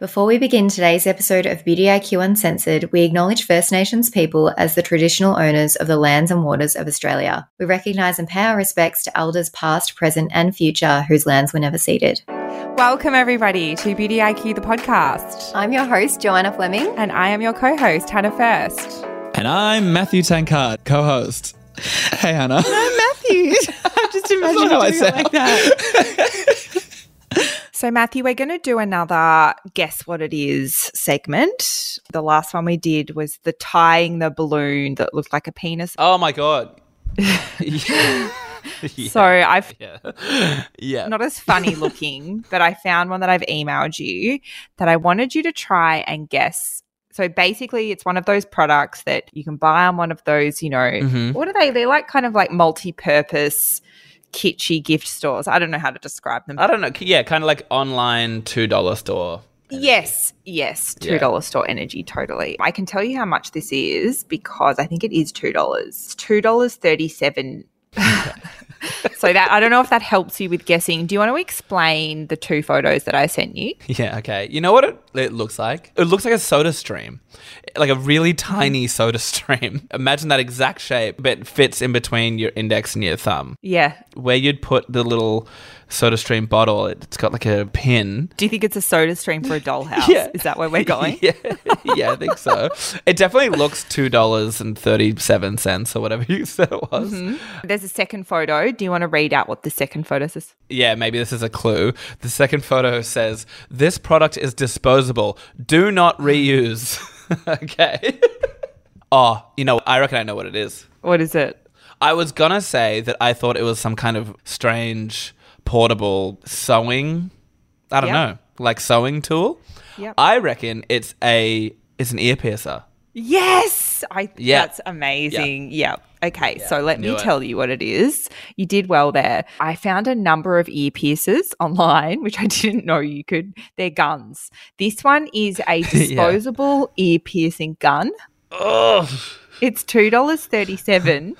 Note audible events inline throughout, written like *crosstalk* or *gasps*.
Before we begin today's episode of Beauty IQ Uncensored, we acknowledge First Nations people as the traditional owners of the lands and waters of Australia. We recognise and pay our respects to elders past, present, and future whose lands were never ceded. Welcome, everybody, to Beauty IQ, the podcast. I'm your host, Joanna Fleming. And I am your co host, Hannah Furst. And I'm Matthew Tankard, co host. Hey, Hannah. I'm Matthew. *laughs* I'm just *laughs* imagining how I doing it like that. *laughs* So, Matthew, we're going to do another guess what it is segment. The last one we did was the tying the balloon that looked like a penis. Oh my god. *laughs* *laughs* yeah. *laughs* So I've yeah. yeah. not as funny looking, but I found one that I've emailed you that I wanted you to try and guess. So basically, it's one of those products that you can buy on one of those, you know, Mhm. what are they? They're like kind of like multi-purpose, kitschy gift stores. I don't know how to describe them. I don't know. Yeah, kind of like online two dollar store. Yes, yes, two Yeah. store energy, totally. I can tell you how much this is because I think it is two dollars. Two dollars thirty seven. *laughs* so that I don't know if that helps you with guessing. Do you want to explain the two photos that I sent you? Yeah. Okay. You know what it, it looks like? It looks like a soda stream, like a really tiny soda *laughs* stream. Imagine that exact shape, but fits in between your index and your thumb. Yeah. Where you'd put the little soda stream bottle, it's got like a pin. Do you think it's a soda stream for a dollhouse? *laughs* Yeah. Is that where we're *laughs* going? yeah, yeah, I think so. It definitely looks two dollars and thirty-seven cents or whatever you *laughs* said it was. Mm-hmm. There's a second photo. Do you want to read out what the second photo says? Yeah, maybe this is a clue. The second photo says, "This product is disposable. Do not reuse." okay. oh, you know, I reckon I know what it is. What is it? I was gonna say that I thought it was some kind of strange portable sewing. I don't Yep. know, like sewing tool. Yep. I reckon it's a it's an ear piercer. Yes, I. Yeah. That's amazing. Yeah. Okay, so let me it. tell you what it is. You did well there. I found a number of ear piercers *laughs* online, which I didn't know you could. They're guns. This one is a *laughs* disposable ear piercing gun. Ugh. It's two dollars thirty seven,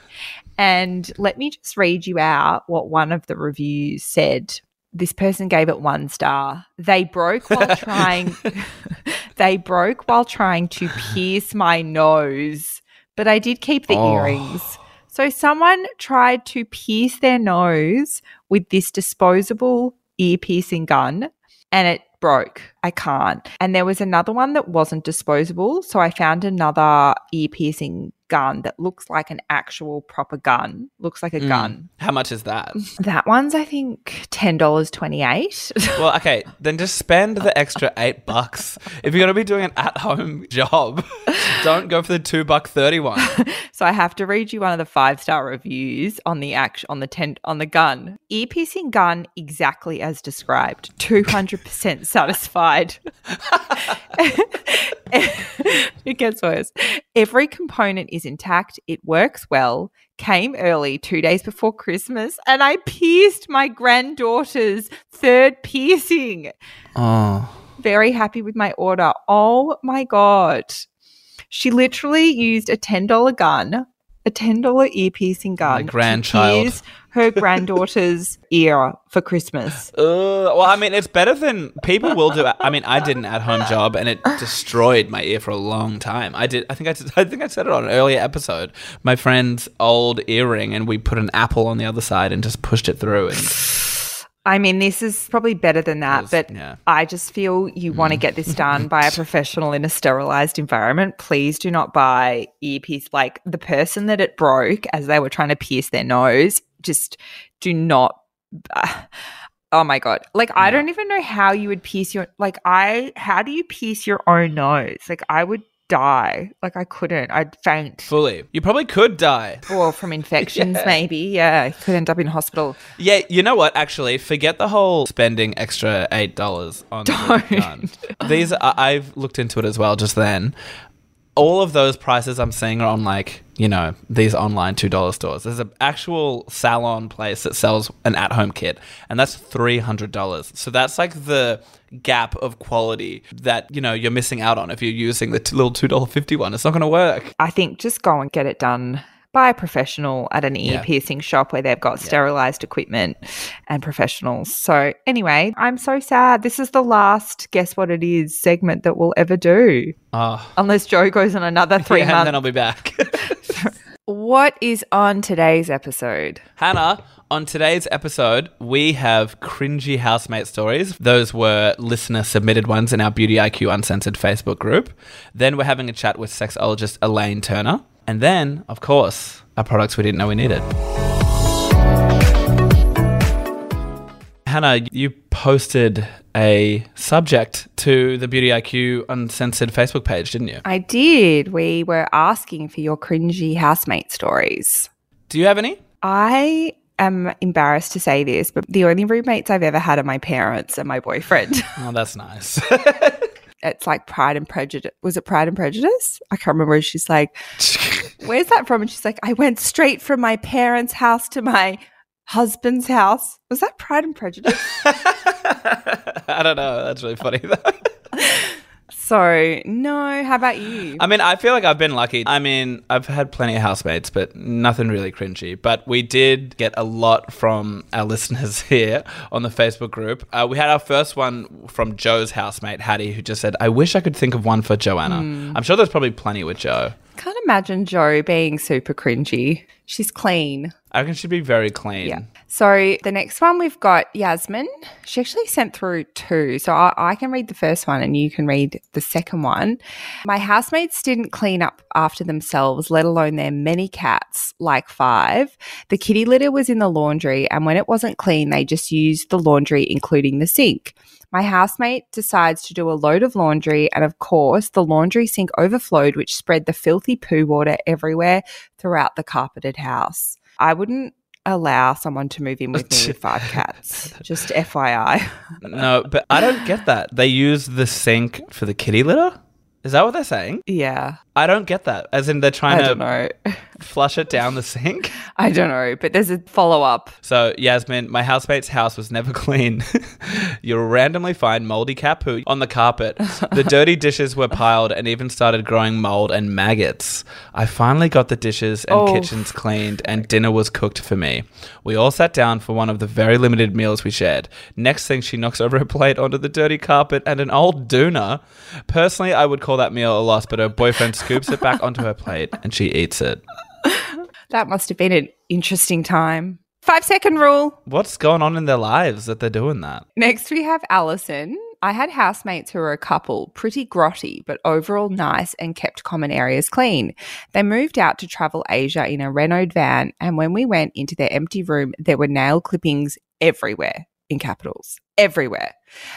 and let me just read you out what one of the reviews said. This person gave it one star. They broke while *laughs* trying. *laughs* they broke while trying to pierce my nose, but I did keep the Oh. earrings. So someone tried to pierce their nose with this disposable ear piercing gun, and it broke. I can't. And there was another one that wasn't disposable. So I found another ear piercing gun that looks like an actual proper gun. Looks like a Mm. gun. How much is that? *laughs* That one's I think ten dollars twenty eight. Well, okay, then just spend the extra eight bucks. If you're gonna be doing an at-home *laughs* job, *laughs* don't go for the two buck thirty one. *laughs* so I have to read you one of the five star reviews on the act on the ten on the gun. Ear piercing gun exactly as described. Two hundred percent *laughs* satisfied. it gets worse. Every component is intact. It works well. Came early, two days before Christmas, and I pierced my granddaughter's third piercing. Oh, Very happy with my order. Oh my God. She literally used a $10 gun, a $10 ear piercing gun. to grandchild. pierce her granddaughter's *laughs* ear for Christmas. Uh, well, I mean, it's better than people will do. I mean, I did an at-home job, and it destroyed my ear for a long time. I did. I think I. Did, I think I said it on an earlier episode. My friend's old earring, and we put an apple on the other side and just pushed it through. And *sighs* *laughs* I mean, this is probably better than that, was- but yeah. I just feel you want to mm. get this done by a *laughs* professional in a sterilized environment. Please do not buy earpiece. Like the person that it broke as they were trying to pierce their nose, just do not. *sighs* oh my god! Like I don't even know how you would pierce your like I. How do you pierce your own nose? Like I would die. Like I couldn't. I'd faint. fully, you probably could die. Or from infections, *laughs* Yeah. maybe. Yeah, I could end up in hospital. Yeah, you know what? Actually, forget the whole spending extra eight dollars on Don't. gun. These I- I've looked into it as well just then. All of those prices I'm seeing are on like you know these online two dollar stores. There's an actual salon place that sells an at home kit, and that's three hundred dollars. So that's like the gap of quality that you know you're missing out on if you're using the t- little two dollar fifty one. It's not going to work. I think just go and get it done by a professional at an ear Yeah. piercing shop where they've got sterilized equipment and professionals. So, anyway, I'm so sad. This is the last guess what it is segment that we'll ever do. Oh, Unless Joe goes on another *laughs* three yeah, and months. then I'll be back. *laughs* what is on today's episode? Hannah, on today's episode, we have cringy housemate stories. Those were listener submitted ones in our Beauty IQ Uncensored Facebook group. Then we're having a chat with sexologist Elaine Turner. And then, of course, our products we didn't know we needed. Hannah, you posted a subject to the Beauty IQ Uncensored Facebook page, didn't you? I did. We were asking for your cringy housemate stories. Do you have any? I am embarrassed to say this, but the only roommates I've ever had are my parents and my boyfriend. Oh, that's nice. *laughs* it's like Pride and Prejudice. Was it Pride and Prejudice? I can't remember. She's like, *laughs* Where's that from? And she's like, I went straight from my parents' house to my husband's house. Was that Pride and Prejudice? *laughs* I don't know. That's really funny, though. So, no. How about you? I mean, I feel like I've been lucky. I mean, I've had plenty of housemates, but nothing really cringy. But we did get a lot from our *laughs* listeners here on the Facebook group. Uh, we had our first one from Joe's housemate, Hattie, who just said, I wish I could think of one for Joanna. I'm sure there's probably plenty with Joe. Can't imagine Joe being super cringy. She's clean. I reckon she'd be very clean. Yeah. So the next one we've got Yasmin. She actually sent through two. So I, I can read the first one and you can read the second one. My housemates didn't clean up after themselves, let alone their many cats, like five. The kitty litter was in the laundry, and when it wasn't clean, they just used the laundry, including the sink. My housemate decides to do a load of laundry, and of course, the laundry sink overflowed, which spread the filthy poo water everywhere throughout the carpeted house. I wouldn't allow someone to move in with me with *laughs* five cats. Just FYI. No, but I don't get that. They use the sink for the kitty litter? Is that what they're saying? Yeah. I don't get that. As in, they're I trying don't to know. *laughs* flush it down the sink? *laughs* I don't know, but there's a follow up. So, Yasmin, my housemate's house was never *laughs* clean. You'll randomly find moldy cat poo on the carpet. The dirty dishes were piled and even started growing mold and maggots. I finally got the dishes and Oh. kitchens cleaned, and dinner was cooked for me. We all sat down for one of the very limited meals we shared. Next thing, she knocks over a plate onto the dirty carpet and an old doona. Personally, I would call that meal a loss, but her boyfriend scoops it back onto her plate and she eats it. That must have been an interesting time. Five second rule. What's going on in their lives that they're doing that? Next, we have Alison. I had housemates who were a couple, pretty grotty, but overall nice and kept common areas clean. They moved out to travel Asia in a Renault van, and when we went into their empty room, there were nail clippings everywhere in capitals. Everywhere.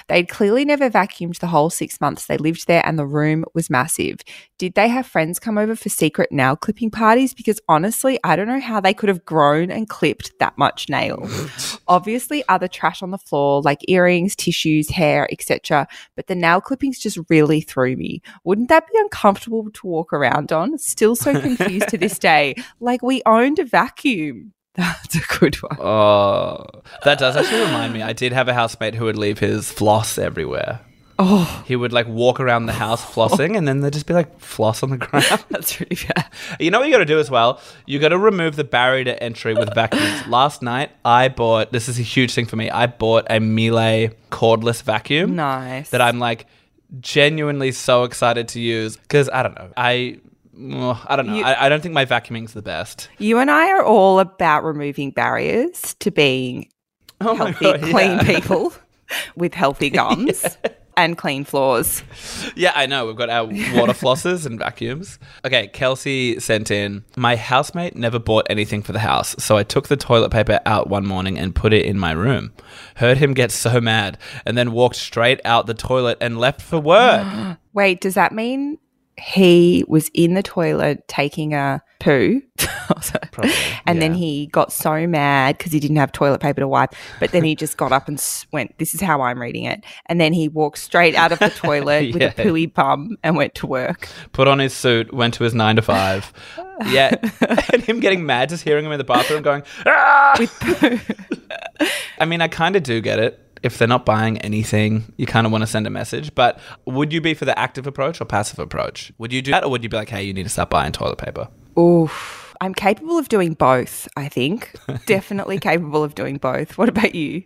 They'd clearly never vacuumed the whole six months they lived there, and the room was massive. Did they have friends come over for secret nail clipping parties? Because honestly, I don't know how they could have grown and clipped that much nail. *laughs* Obviously, other trash on the floor like earrings, tissues, hair, etc. But the nail clippings just really threw me. Wouldn't that be uncomfortable to walk around on? Still so confused to this *laughs* day. Like we owned a vacuum. *laughs* That's a good one. Oh, that does actually remind me. I did have a housemate who would leave his floss everywhere. Oh, He would like walk around the house flossing, and then there'd just be like floss on the ground. *laughs* that's really bad. you know what you got to do as well? You got to remove the barrier to entry with vacuums. Last night, I bought. This is a huge thing for me. I bought a Miele cordless vacuum Nice. that I'm like genuinely so excited to use because I don't know. I. I don't know. You- I, I don't think my vacuuming's the best. You and I are all about removing barriers to being Oh healthy, God, clean yeah. people *laughs* with healthy gums and clean floors. Yeah, I know. We've got our water flossers and vacuums. Okay, Kelsey sent in My housemate never bought anything for the house, so I took the toilet paper out one morning and put it in my room. Heard him get so mad, and then walked straight out the toilet and left for work. *gasps* Wait, does that mean he was in the toilet taking a poo. *laughs* Probably, *laughs* and then he got so mad because he didn't have toilet paper to wipe. But then he *laughs* just got up and went, This is how I'm reading it. And then he walked straight out of the toilet with a pooey bum and went to work. Put on his suit, went to his nine to five. Yeah. and him getting mad, just hearing him in the bathroom going, ah! I mean, I kind of do get it. If they're not buying anything, you kind of want to send a message. But would you be for the active approach or passive approach? Would you do that, or would you be like, "Hey, you need to start buying toilet paper"? Oof. I'm capable of doing both, I think. *laughs* Definitely capable of doing both. What about you?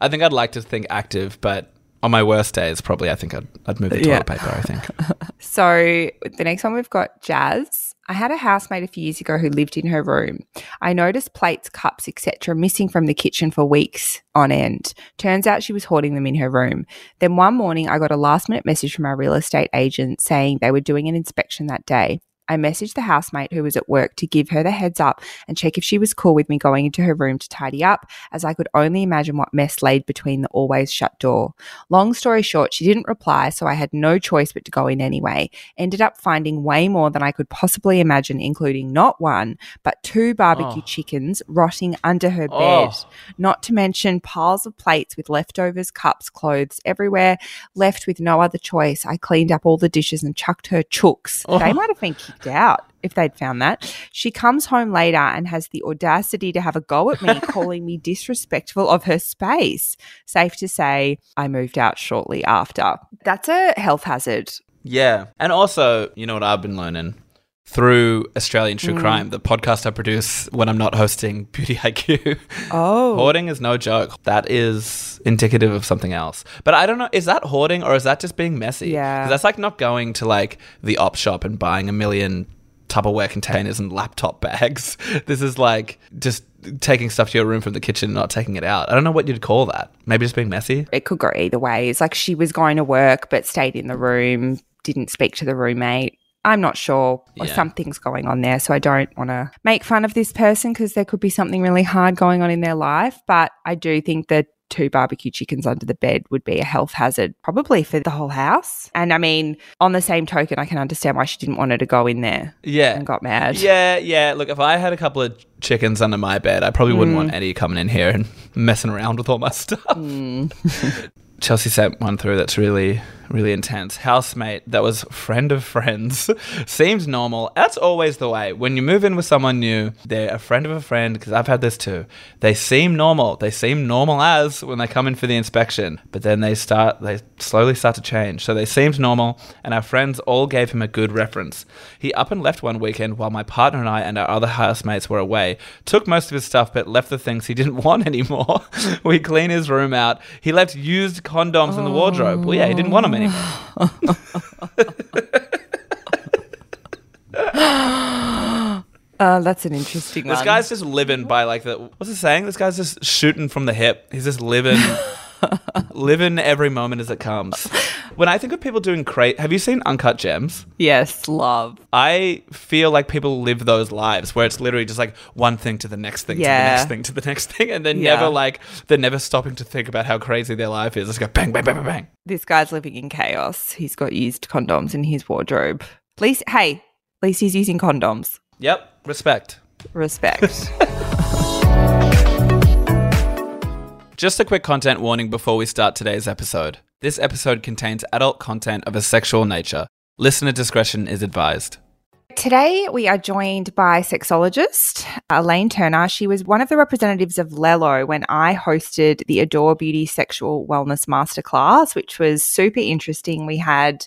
I think I'd like to think active, but on my worst days, probably I think I'd, I'd move the toilet Yeah. paper. I think. *laughs* So the next one we've got Jazz. I had a housemate a few years ago who lived in her room. I noticed plates, cups, etc. missing from the kitchen for weeks on end. Turns out she was hoarding them in her room. Then one morning I got a last minute message from our real estate agent saying they were doing an inspection that day. I messaged the housemate who was at work to give her the heads up and check if she was cool with me going into her room to tidy up, as I could only imagine what mess laid between the always shut door. Long story short, she didn't reply, so I had no choice but to go in anyway. Ended up finding way more than I could possibly imagine, including not one, but two barbecue Oh. chickens rotting under her bed. Oh. Not to mention piles of plates with leftovers, cups, clothes everywhere. Left with no other choice, I cleaned up all the dishes and chucked her chooks. They Oh. might have been kicked out if they'd found that. She comes home later and has the audacity to have a go at me, *laughs* calling me disrespectful of her space. Safe to say, I moved out shortly after. That's a health hazard. Yeah. And also, you know what I've been learning? Through Australian True Mm. Crime, the podcast I produce when I'm not hosting *laughs* Beauty IQ. Oh. Hoarding is no joke. That is indicative of something else. But I don't know, is that hoarding or is that just being messy? Yeah. that's like not going to like the op shop and buying a million Tupperware containers and laptop bags. *laughs* This is like just taking stuff to your room from the kitchen and not taking it out. I don't know what you'd call that. Maybe just being messy. it could go either way. It's like she was going to work but stayed in the room, didn't speak to the roommate. I'm not sure. Or Yeah. something's going on there. So I don't want to make fun of this person because there could be something really hard going on in their life. But I do think that two barbecue chickens under the bed would be a health hazard, probably for the whole house. And I mean, on the same token, I can understand why she didn't want her to go in there Yeah. and got mad. Yeah, yeah. Look, if I had a couple of chickens under my bed, I probably wouldn't Mm. want Eddie coming in here and *laughs* messing around with all my stuff. *laughs* *laughs* Chelsea sent one through that's really, really intense. Housemate that was friend of friends *laughs* seems normal. That's always the way. When you move in with someone new, they're a friend of a friend, because I've had this too. They seem normal. They seem normal as when they come in for the inspection, but then they start, they slowly start to change. So they seemed normal, and our friends all gave him a good reference. He up and left one weekend while my partner and I and our other housemates were away. Took most of his stuff, but left the things he didn't *laughs* want anymore. we cleaned his room out. He left used condoms in the wardrobe. Well, yeah, he didn't want them anymore. *laughs* Uh, that's an interesting This one. guy's just living by like the what's it saying? This guy's just shooting from the hip. He's just living, *laughs* *laughs* living every moment as it comes. When I think of people doing great, have you seen Uncut Gems? yes, love. I feel like people live those lives where it's literally just like one thing to the next thing to the next thing to the next thing, and they're Yeah. never like they're never stopping to think about how crazy their life is. It's go bang, bang, bang, bang, bang. This guy's living in chaos. He's got used condoms in his wardrobe. At least, hey, at least he's using condoms. Yep, respect. Respect. *laughs* Just a quick content warning before we start today's episode. This episode contains adult content of a sexual nature. Listener discretion is advised. Today, we are joined by sexologist uh, Elaine Turner. She was one of the representatives of Lelo when I hosted the Adore Beauty Sexual Wellness Masterclass, which was super interesting. We had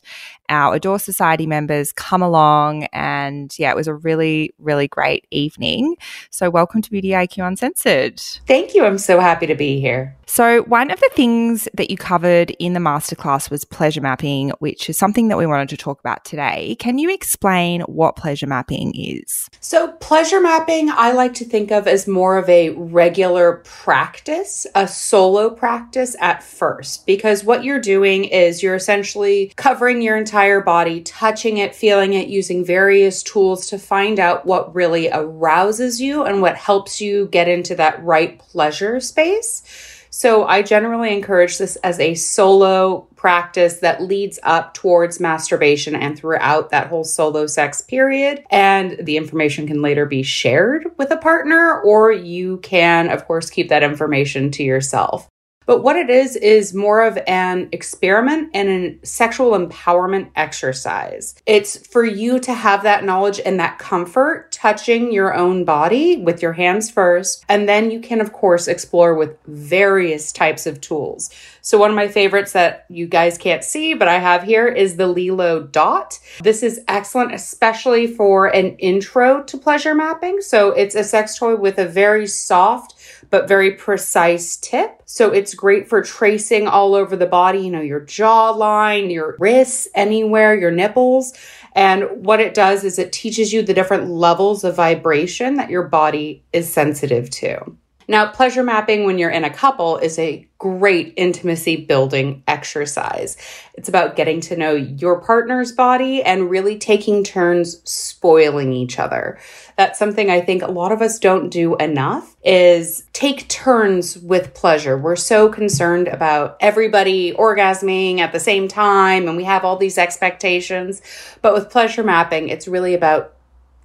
our Adore Society members come along, and yeah, it was a really, really great evening. So, welcome to Beauty IQ Uncensored. Thank you. I'm so happy to be here. So, one of the things that you covered in the masterclass was pleasure mapping, which is something that we wanted to talk about today. Can you explain what pleasure mapping is? So, pleasure mapping, I like to think of as more of a regular practice, a solo practice at first, because what you're doing is you're essentially covering your entire body, touching it, feeling it, using various tools to find out what really arouses you and what helps you get into that right pleasure space. So I generally encourage this as a solo practice that leads up towards masturbation and throughout that whole solo sex period. And the information can later be shared with a partner, or you can, of course, keep that information to yourself. But what it is, is more of an experiment and a sexual empowerment exercise. It's for you to have that knowledge and that comfort touching your own body with your hands first. And then you can, of course, explore with various types of tools. So, one of my favorites that you guys can't see, but I have here is the Lelo Dot. This is excellent, especially for an intro to pleasure mapping. So, it's a sex toy with a very soft, but very precise tip. So it's great for tracing all over the body, you know, your jawline, your wrists, anywhere, your nipples. And what it does is it teaches you the different levels of vibration that your body is sensitive to. Now, pleasure mapping when you're in a couple is a great intimacy building exercise. It's about getting to know your partner's body and really taking turns spoiling each other. That's something I think a lot of us don't do enough is take turns with pleasure. We're so concerned about everybody orgasming at the same time and we have all these expectations. But with pleasure mapping, it's really about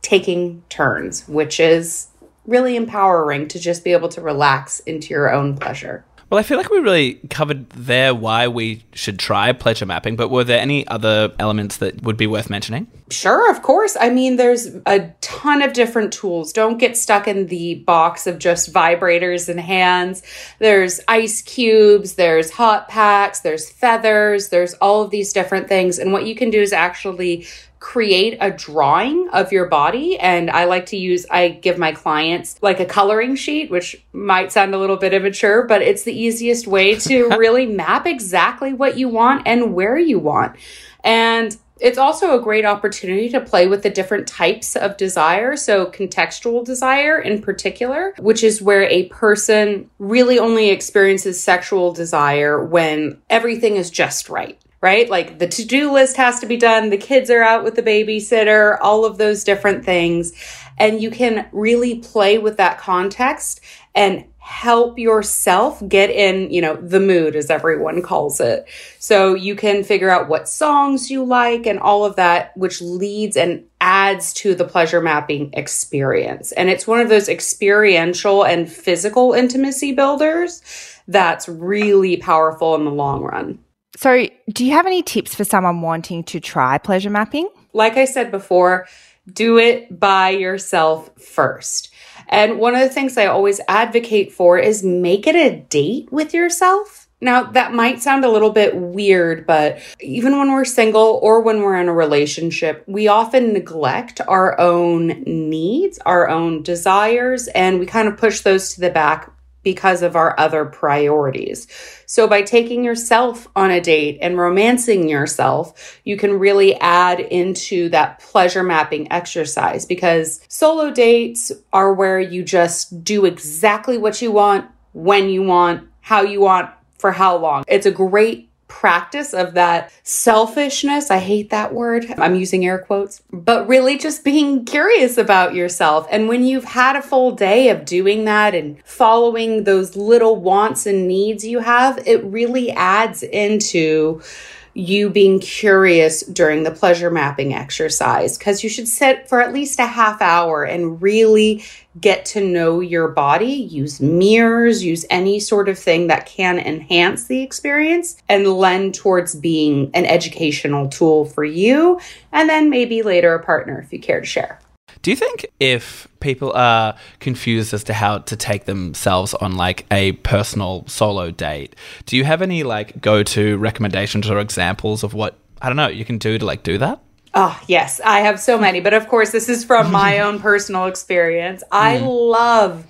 taking turns, which is really empowering to just be able to relax into your own pleasure. Well, I feel like we really covered there why we should try pleasure mapping, but were there any other elements that would be worth mentioning? Sure, of course. I mean, there's a ton of different tools. Don't get stuck in the box of just vibrators and hands. There's ice cubes, there's hot packs, there's feathers, there's all of these different things. And what you can do is actually create a drawing of your body. And I like to use, I give my clients like a coloring sheet, which might sound a little bit immature, but it's the easiest way to *laughs* really map exactly what you want and where you want. And it's also a great opportunity to play with the different types of desire. So, contextual desire in particular, which is where a person really only experiences sexual desire when everything is just right right? Like the to do list has to be done, the kids are out with the babysitter, all of those different things. And you can really play with that context and help yourself get in, you know, the mood, as everyone calls it. So you can figure out what songs you like and all of that, which leads and adds to the pleasure mapping experience. And it's one of those experiential and physical intimacy builders that's really powerful in the long run. So, do you have any tips for someone wanting to try pleasure mapping? Like I said before, do it by yourself first. And one of the things I always advocate for is make it a date with yourself. Now, that might sound a little bit weird, but even when we're single or when we're in a relationship, we often neglect our own needs, our own desires, and we kind of push those to the back because of our other priorities. So by taking yourself on a date and romancing yourself, you can really add into that pleasure mapping exercise because solo dates are where you just do exactly what you want, when you want, how you want, for how long. It's a great practice of that selfishness. I hate that word. I'm using air quotes, but really just being curious about yourself. And when you've had a full day of doing that and following those little wants and needs you have, it really adds into you being curious during the pleasure mapping exercise because you should sit for at least a half hour and really get to know your body, use mirrors, use any sort of thing that can enhance the experience and lend towards being an educational tool for you and then maybe later a partner if you care to share. Do you think if people are confused as to how to take themselves on like a personal solo date, do you have any like go to recommendations or examples of what I don't know you can do to like do that? Oh, yes, I have so many, but of course, this is from my *laughs* own personal experience. I mm. love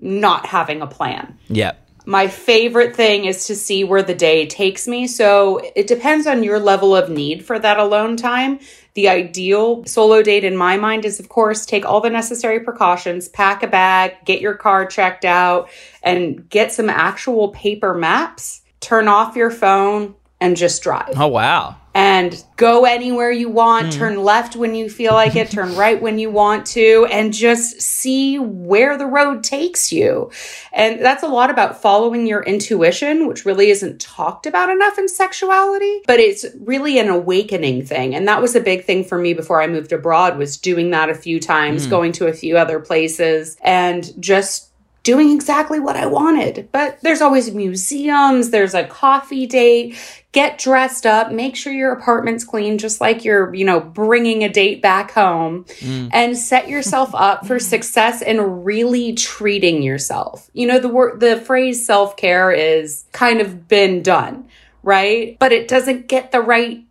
not having a plan. Yeah. My favorite thing is to see where the day takes me. So it depends on your level of need for that alone time. The ideal solo date in my mind is, of course, take all the necessary precautions, pack a bag, get your car checked out, and get some actual paper maps. Turn off your phone, and just drive Oh wow. and go anywhere you want, hmm. turn left when you feel like it, turn *laughs* right when you want to, and just see where the road takes you. And that's a lot about following your intuition, which really isn't talked about enough in sexuality, but it's really an awakening thing. And that was a big thing for me before I moved abroad was doing that a few times, hmm. going to a few other places and just doing exactly what I wanted. But there's always museums, there's a coffee date. Get dressed up, make sure your apartment's clean, just like you're, you know, bringing a date back home, mm. and set yourself up for success and really treating yourself. You know, the word, the phrase self care is kind of been done, right? But it doesn't get the right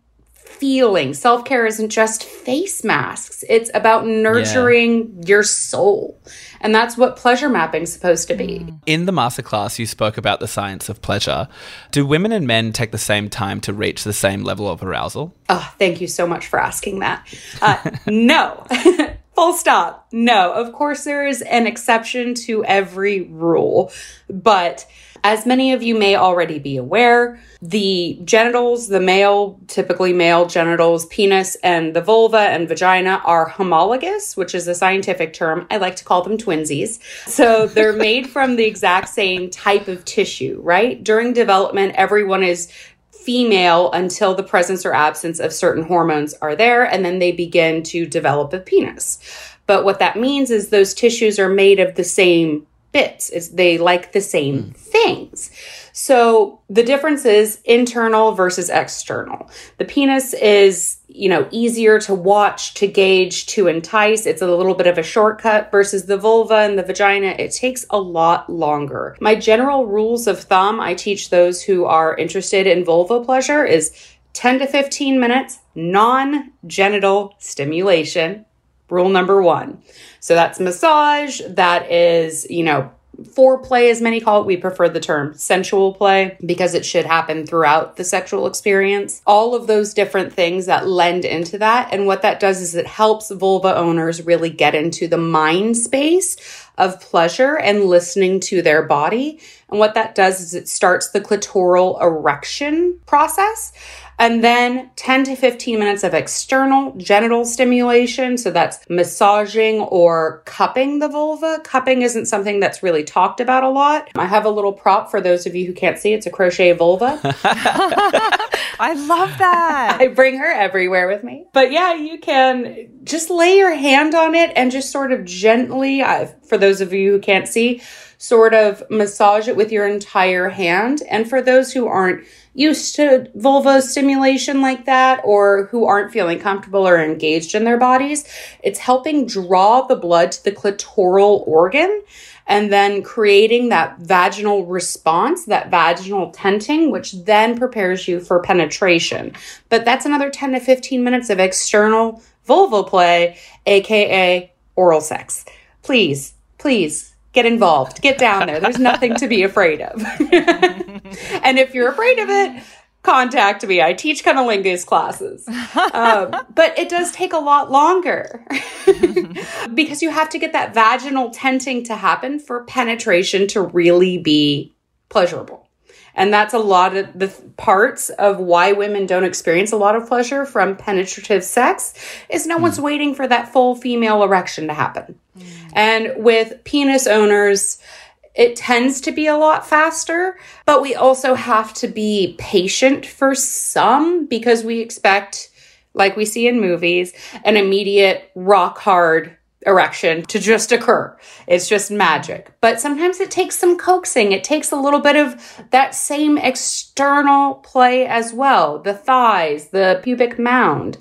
feeling. Self care isn't just face masks, it's about nurturing your soul. And that's what pleasure mapping's supposed to be. In the masterclass, you spoke about the science of pleasure. Do women and men take the same time to reach the same level of arousal? Oh, thank you so much for asking that. Uh, *laughs* no. *laughs* Full stop. No. Of course, there is an exception to every rule. But as many of you may already be aware, the genitals, the male, typically male genitals, penis, and the vulva and vagina are homologous, which is a scientific term. I like to call them twinsies. So they're *laughs* made from the exact same type of tissue, right? During development, everyone is female until the presence or absence of certain hormones are there, and then they begin to develop a penis. But what that means is those tissues are made of the same bits. It's, they like the same hmm. things. So the difference is internal versus external. The penis is, you know, easier to watch, to gauge, to entice. It's a little bit of a shortcut versus the vulva and the vagina. It takes a lot longer. My general rules of thumb I teach those who are interested in vulva pleasure is 10 to 15 minutes non genital stimulation. Rule number one. So that's massage. That is, you know, foreplay, as many call it. We prefer the term sensual play because it should happen throughout the sexual experience. All of those different things that lend into that. And what that does is it helps vulva owners really get into the mind space of pleasure and listening to their body. And what that does is it starts the clitoral erection process. And then 10 to 15 minutes of external genital stimulation. So that's massaging or cupping the vulva. Cupping isn't something that's really talked about a lot. I have a little prop for those of you who can't see. It's a crochet vulva. *laughs* *laughs* I love that. I bring her everywhere with me. But yeah, you can just lay your hand on it and just sort of gently, uh, for those of you who can't see, sort of massage it with your entire hand. And for those who aren't used to vulva stimulation like that or who aren't feeling comfortable or engaged in their bodies, it's helping draw the blood to the clitoral organ and then creating that vaginal response, that vaginal tenting, which then prepares you for penetration. But that's another 10 to 15 minutes of external vulval play, aka oral sex. Please, please get involved, get down there. There's nothing to be afraid of. *laughs* and if you're afraid of it, contact me. I teach cunnilingus classes. Um, but it does take a lot longer *laughs* because you have to get that vaginal tenting to happen for penetration to really be pleasurable. And that's a lot of the parts of why women don't experience a lot of pleasure from penetrative sex is no one's waiting for that full female erection to happen. Mm. And with penis owners, it tends to be a lot faster, but we also have to be patient for some because we expect, like we see in movies, an immediate rock hard erection to just occur. It's just magic. But sometimes it takes some coaxing. It takes a little bit of that same external play as well. The thighs, the pubic mound.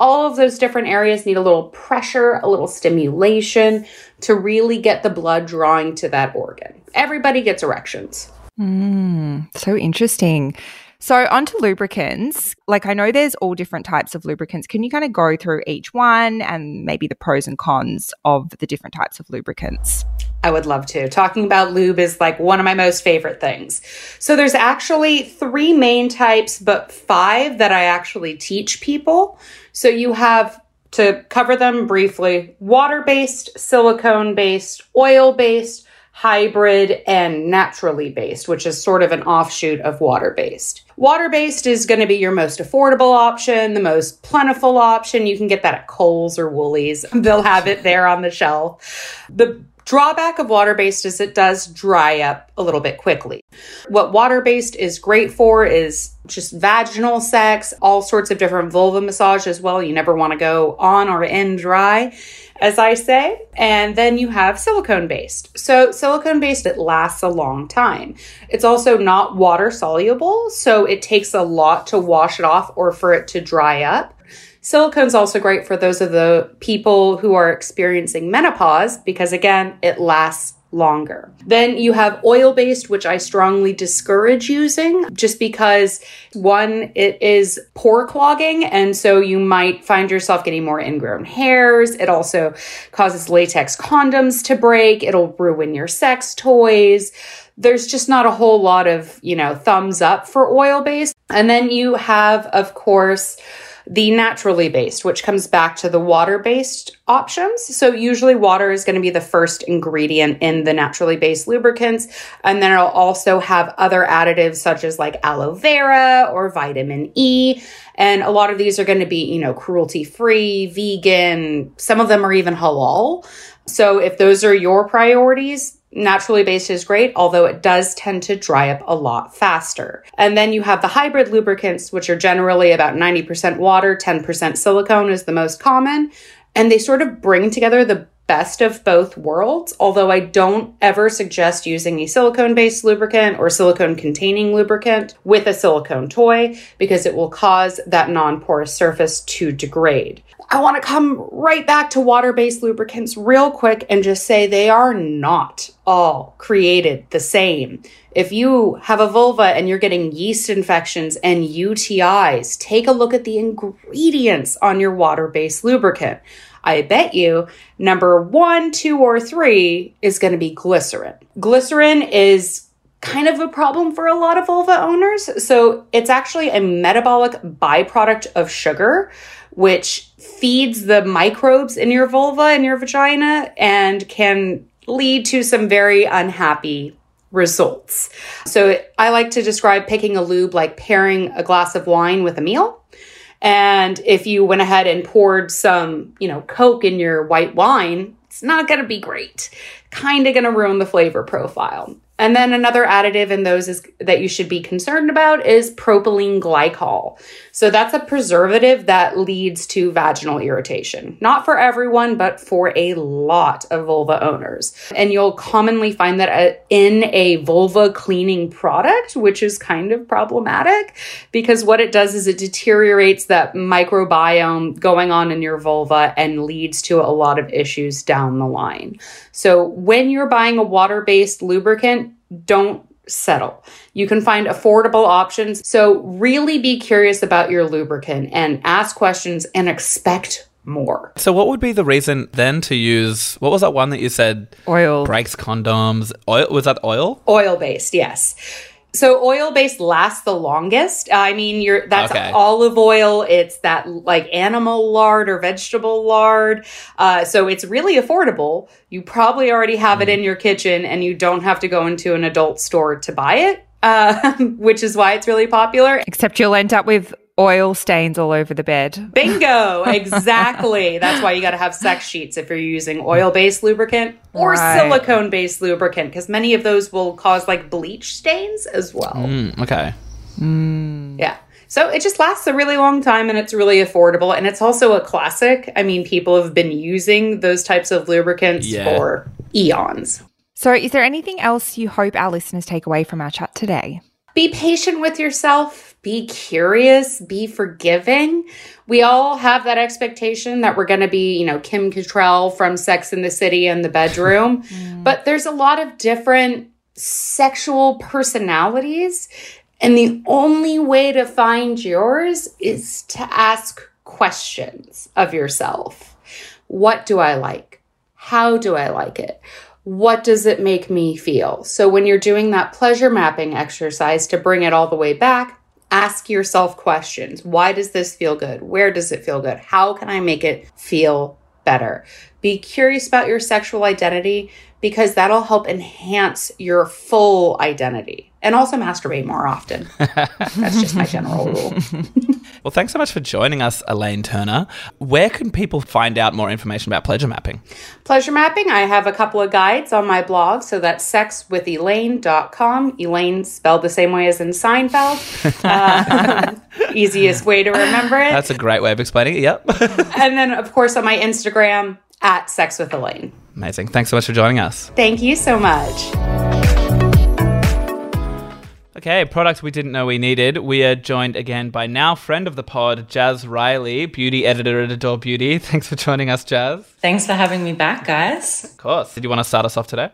All of those different areas need a little pressure, a little stimulation to really get the blood drawing to that organ. Everybody gets erections. Mm, so interesting. So, onto lubricants. Like, I know there's all different types of lubricants. Can you kind of go through each one and maybe the pros and cons of the different types of lubricants? I would love to. Talking about lube is like one of my most favorite things. So there's actually three main types, but five that I actually teach people. So you have to cover them briefly water based, silicone based, oil based, hybrid, and naturally based, which is sort of an offshoot of water based. Water based is going to be your most affordable option, the most plentiful option. You can get that at Coles or Woolies. They'll have it there on the shelf. The drawback of water based is it does dry up a little bit quickly. What water based is great for is just vaginal sex, all sorts of different vulva massage as well. You never want to go on or in dry as I say. And then you have silicone based. So, silicone based, it lasts a long time. It's also not water soluble, so it takes a lot to wash it off or for it to dry up. Silicone's also great for those of the people who are experiencing menopause because, again, it lasts longer. Then you have oil based, which I strongly discourage using just because one, it is pore clogging. And so you might find yourself getting more ingrown hairs. It also causes latex condoms to break. It'll ruin your sex toys. There's just not a whole lot of, you know, thumbs up for oil based. And then you have, of course, the naturally based, which comes back to the water based options. So, usually, water is going to be the first ingredient in the naturally based lubricants. And then it'll also have other additives such as like aloe vera or vitamin E. And a lot of these are going to be, you know, cruelty free, vegan. Some of them are even halal. So, if those are your priorities, naturally based is great, although it does tend to dry up a lot faster. And then you have the hybrid lubricants, which are generally about 90% water, 10% silicone is the most common. And they sort of bring together the best of both worlds, although I don't ever suggest using a silicone based lubricant or silicone containing lubricant with a silicone toy because it will cause that non porous surface to degrade. I want to come right back to water based lubricants real quick and just say they are not all created the same. If you have a vulva and you're getting yeast infections and UTIs, take a look at the ingredients on your water based lubricant. I bet you number one, two, or three is going to be glycerin. Glycerin is kind of a problem for a lot of vulva owners. So it's actually a metabolic byproduct of sugar, which feeds the microbes in your vulva and your vagina and can lead to some very unhappy results. So I like to describe picking a lube like pairing a glass of wine with a meal. And if you went ahead and poured some, you know, Coke in your white wine, it's not going to be great. Kind of going to ruin the flavor profile. And then another additive in those is that you should be concerned about is propylene glycol. So that's a preservative that leads to vaginal irritation. Not for everyone, but for a lot of vulva owners. And you'll commonly find that uh, in a vulva cleaning product, which is kind of problematic because what it does is it deteriorates that microbiome going on in your vulva and leads to a lot of issues down the line. So when you're buying a water-based lubricant, don't settle. You can find affordable options. So really be curious about your lubricant and ask questions and expect more. So, what would be the reason then to use? What was that one that you said? Oil. Breaks condoms. Oil was that oil? Oil based, yes. So oil based lasts the longest. I mean, you're that's Okay. olive oil. It's that like animal lard or vegetable lard. Uh, so it's really affordable. You probably already have it in your kitchen, and you don't have to go into an adult store to buy it. Uh, *laughs* which is why it's really popular. Except you'll end up with oil stains all over the bed. Bingo, *laughs* exactly. That's why you got to have sex sheets if you're using oil based lubricant or Right. silicone based lubricant, because many of those will cause like bleach stains as well. Mm, okay. Yeah. So it just lasts a really long time and it's really affordable. And it's also a classic. I mean, people have been using those types of lubricants Yeah. for eons. So, is there anything else you hope our listeners take away from our chat today? Be patient with yourself. Be curious. Be forgiving. We all have that expectation that we're going to be, you know, Kim Cattrall from Sex in the City in the bedroom. *laughs* Mm. But there's a lot of different sexual personalities. And the only way to find yours is to ask questions of yourself. What do I like? How do I like it? What does it make me feel? So, when you're doing that pleasure mapping exercise to bring it all the way back, ask yourself questions. Why does this feel good? Where does it feel good? How can I make it feel better? Be curious about your sexual identity because that'll help enhance your full identity. and also masturbate more often. *laughs* That's just my general rule. *laughs* Well, thanks so much for joining us, Elaine Turner. Where can people find out more information about pleasure mapping? Pleasure mapping, I have a couple of guides on my blog. So that's sexwithelaine.com. Elaine spelled the same way as in Seinfeld. *laughs* Uh, *laughs* easiest way to remember it. That's a great way of explaining it. Yep. *laughs* and then, of course, on my Instagram at Sex with Elaine. Amazing. Thanks so much for joining us. Thank you so much. Okay, products we didn't know we needed. We are joined again by now friend of the pod, Jazz Riley, beauty editor at Adore Beauty. *laughs* Thanks for joining us, Jazz. Thanks for having me back, guys. Of course. Did you want to start us off today?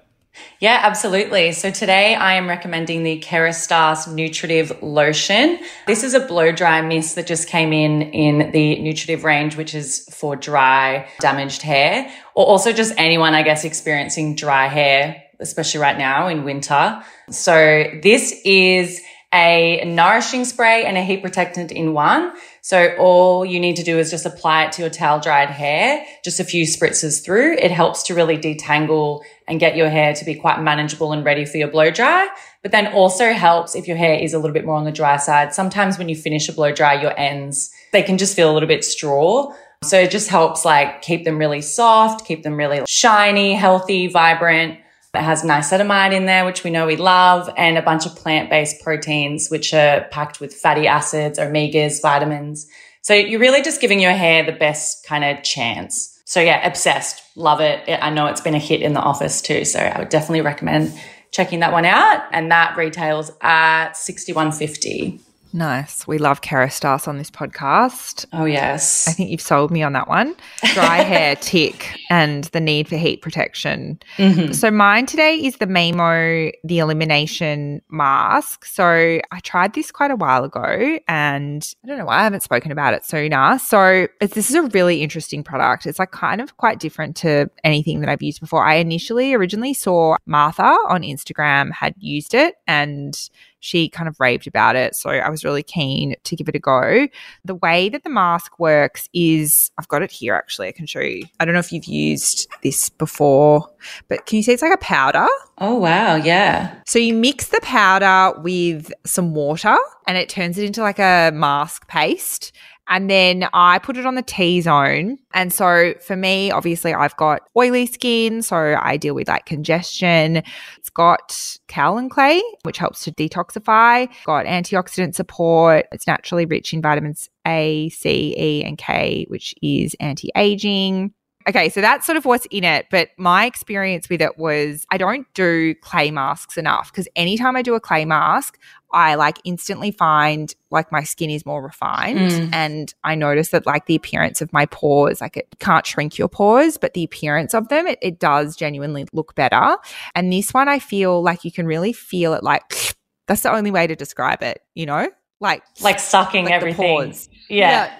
Yeah, absolutely. So today I am recommending the Kerastase Nutritive Lotion. This is a blow dry mist that just came in in the nutritive range, which is for dry, damaged hair, or also just anyone, I guess, experiencing dry hair, especially right now in winter. So this is a nourishing spray and a heat protectant in one. So all you need to do is just apply it to your towel dried hair, just a few spritzes through. It helps to really detangle and get your hair to be quite manageable and ready for your blow dry. But then also helps if your hair is a little bit more on the dry side. Sometimes when you finish a blow dry, your ends, they can just feel a little bit straw. So it just helps like keep them really soft, keep them really shiny, healthy, vibrant. It has niacinamide in there, which we know we love, and a bunch of plant-based proteins, which are packed with fatty acids, omegas, vitamins. So you're really just giving your hair the best kind of chance. So yeah, obsessed. Love it. I know it's been a hit in the office too. So I would definitely recommend checking that one out. And that retails at 6150. Nice. We love Kerastase on this podcast. Oh yes. I think you've sold me on that one. Dry *laughs* hair tick and the need for heat protection. Mhm. So mine today is the Maaemo the elimination mask. So I tried this quite a while ago and I don't know why I haven't spoken about it sooner. So this is a really interesting product. It's like kind of quite different to anything that I've used before. I initially originally saw Martha on Instagram had used it and she kind of raved about it. So I was really keen to give it a go. The way that the mask works is I've got it here actually. I can show you. I don't know if you've used this before, but can you see it's like a powder? Oh wow, yeah. So you mix the powder with some water and it turns it into like a mask paste. And then I put it on the T zone. And so for me, obviously, I've got oily skin. So I deal with like congestion. It's got kaolin clay, which helps to detoxify, got antioxidant support. It's naturally rich in vitamins A, C, E, and K, which is anti aging. Okay, so that's sort of what's in it. But my experience with it was I don't do clay masks enough because anytime I do a clay mask, I like instantly find like my skin is more refined Mm. and I notice that like the appearance of my pores, like it can't shrink your pores, but the appearance of them, it, it does genuinely look better. And this one, I feel like you can really feel it like *sniffs* that's the only way to describe it, you know? Like, Like sucking like everything. Pores. Yeah.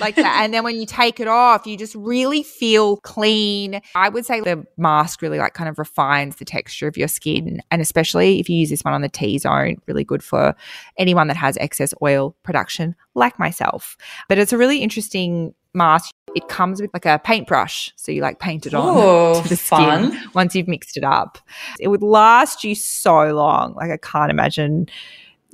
like that. And then when you take it off, you just really feel clean. I would say the mask really like kind of refines the texture of your skin. And especially if you use this one on the T zone, really good for anyone that has excess oil production, like myself. But it's a really interesting mask. It comes with like a paintbrush. So you like paint it on Oh, *laughs* to the fun. skin once you've mixed it up. It would last you so long. Like I can't imagine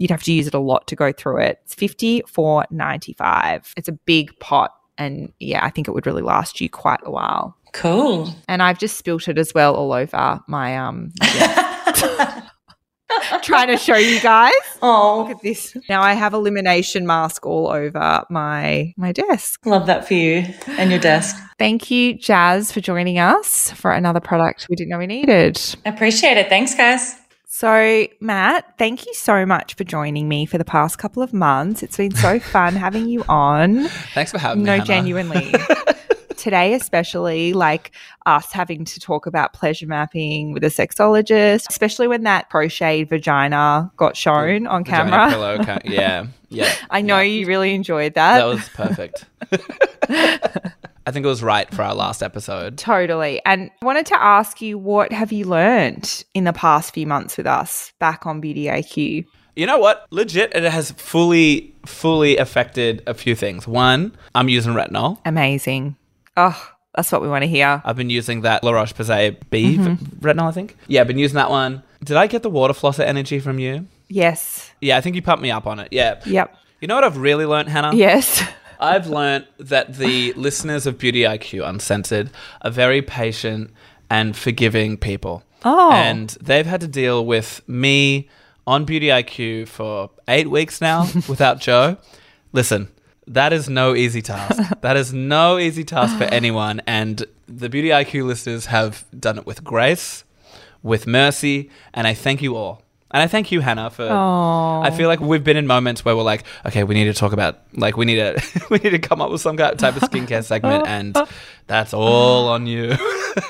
you'd have to use it a lot to go through it. It's fifty four ninety five. It's a big pot. And yeah, I think it would really last you quite a while. Cool. And I've just spilt it as well all over my um desk. *laughs* *laughs* trying to show you guys. Oh, look at this. Now I have elimination mask all over my my desk. love that for you and your desk. Thank you, Jas, for joining us for another product we didn't know we needed. Appreciate it. Thanks, guys. So, Matt, thank you so much for joining me for the past couple of months. It's been so *laughs* fun having you on. Thanks for having No, me. No, genuinely. *laughs* Today, especially like us having to talk about pleasure mapping with a sexologist, especially when that crocheted vagina got shown on camera. pillow yeah, yeah. *laughs* I know yeah. you really enjoyed that. That was perfect. I think it was right for our last episode. Totally. And I wanted to ask you, what have you learned in the past few months with us back on Beauty IQ? You know what? Legit, it has fully, fully affected a few things. One, I'm using retinol. Amazing. Oh, that's what we want to hear. I've been using that La Roche Posay B Mm-hmm. retinol, I think. Yeah, I've been using that one. Did I get the water flosser energy from you? Yes. Yeah, I think you pumped me up on it. Yeah. Yep. You know what I've really learned, Hannah? Yes. I've learned that the listeners of Beauty IQ Uncensored are very patient and forgiving people. Oh. And they've had to deal with me on Beauty IQ for eight weeks now *laughs* without Joe. Listen, that is no easy task. *laughs* that is no easy task for anyone. And the Beauty IQ listeners have done it with grace, with mercy, and I thank you all. And I thank you, Hannah, for. I feel like we've been in moments where we're like, okay, we need to talk about, like, we need to, *laughs* we need to come up with some kind type of skincare segment, and *laughs* that's all on you. *laughs*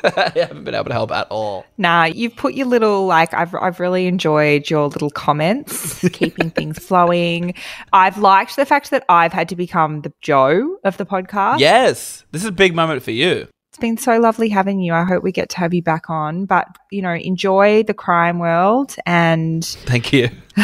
I haven't been able to help at all. Nah, you've put your little like I've I've really enjoyed your little comments, keeping things flowing. I've liked the fact that I've had to become the Joe of the podcast. Yes, this is a big moment for you. It's been so lovely having you. I hope we get to have you back on. But, you know, enjoy the crime world and *laughs* Thank you. *laughs*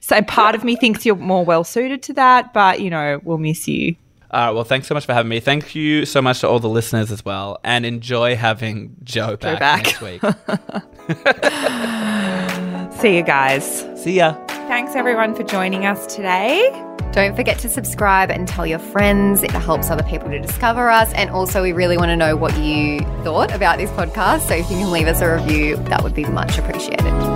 so part of me thinks you're more well suited to that, but you know, we'll miss you. All right. Well, thanks so much for having me. Thank you so much to all the listeners as well, and enjoy having Joe back, back. next week. *laughs* See you guys. See ya. Thanks everyone for joining us today. Don't forget to subscribe and tell your friends. It helps other people to discover us. And also, we really want to know what you thought about this podcast. So if you can leave us a review, that would be much appreciated.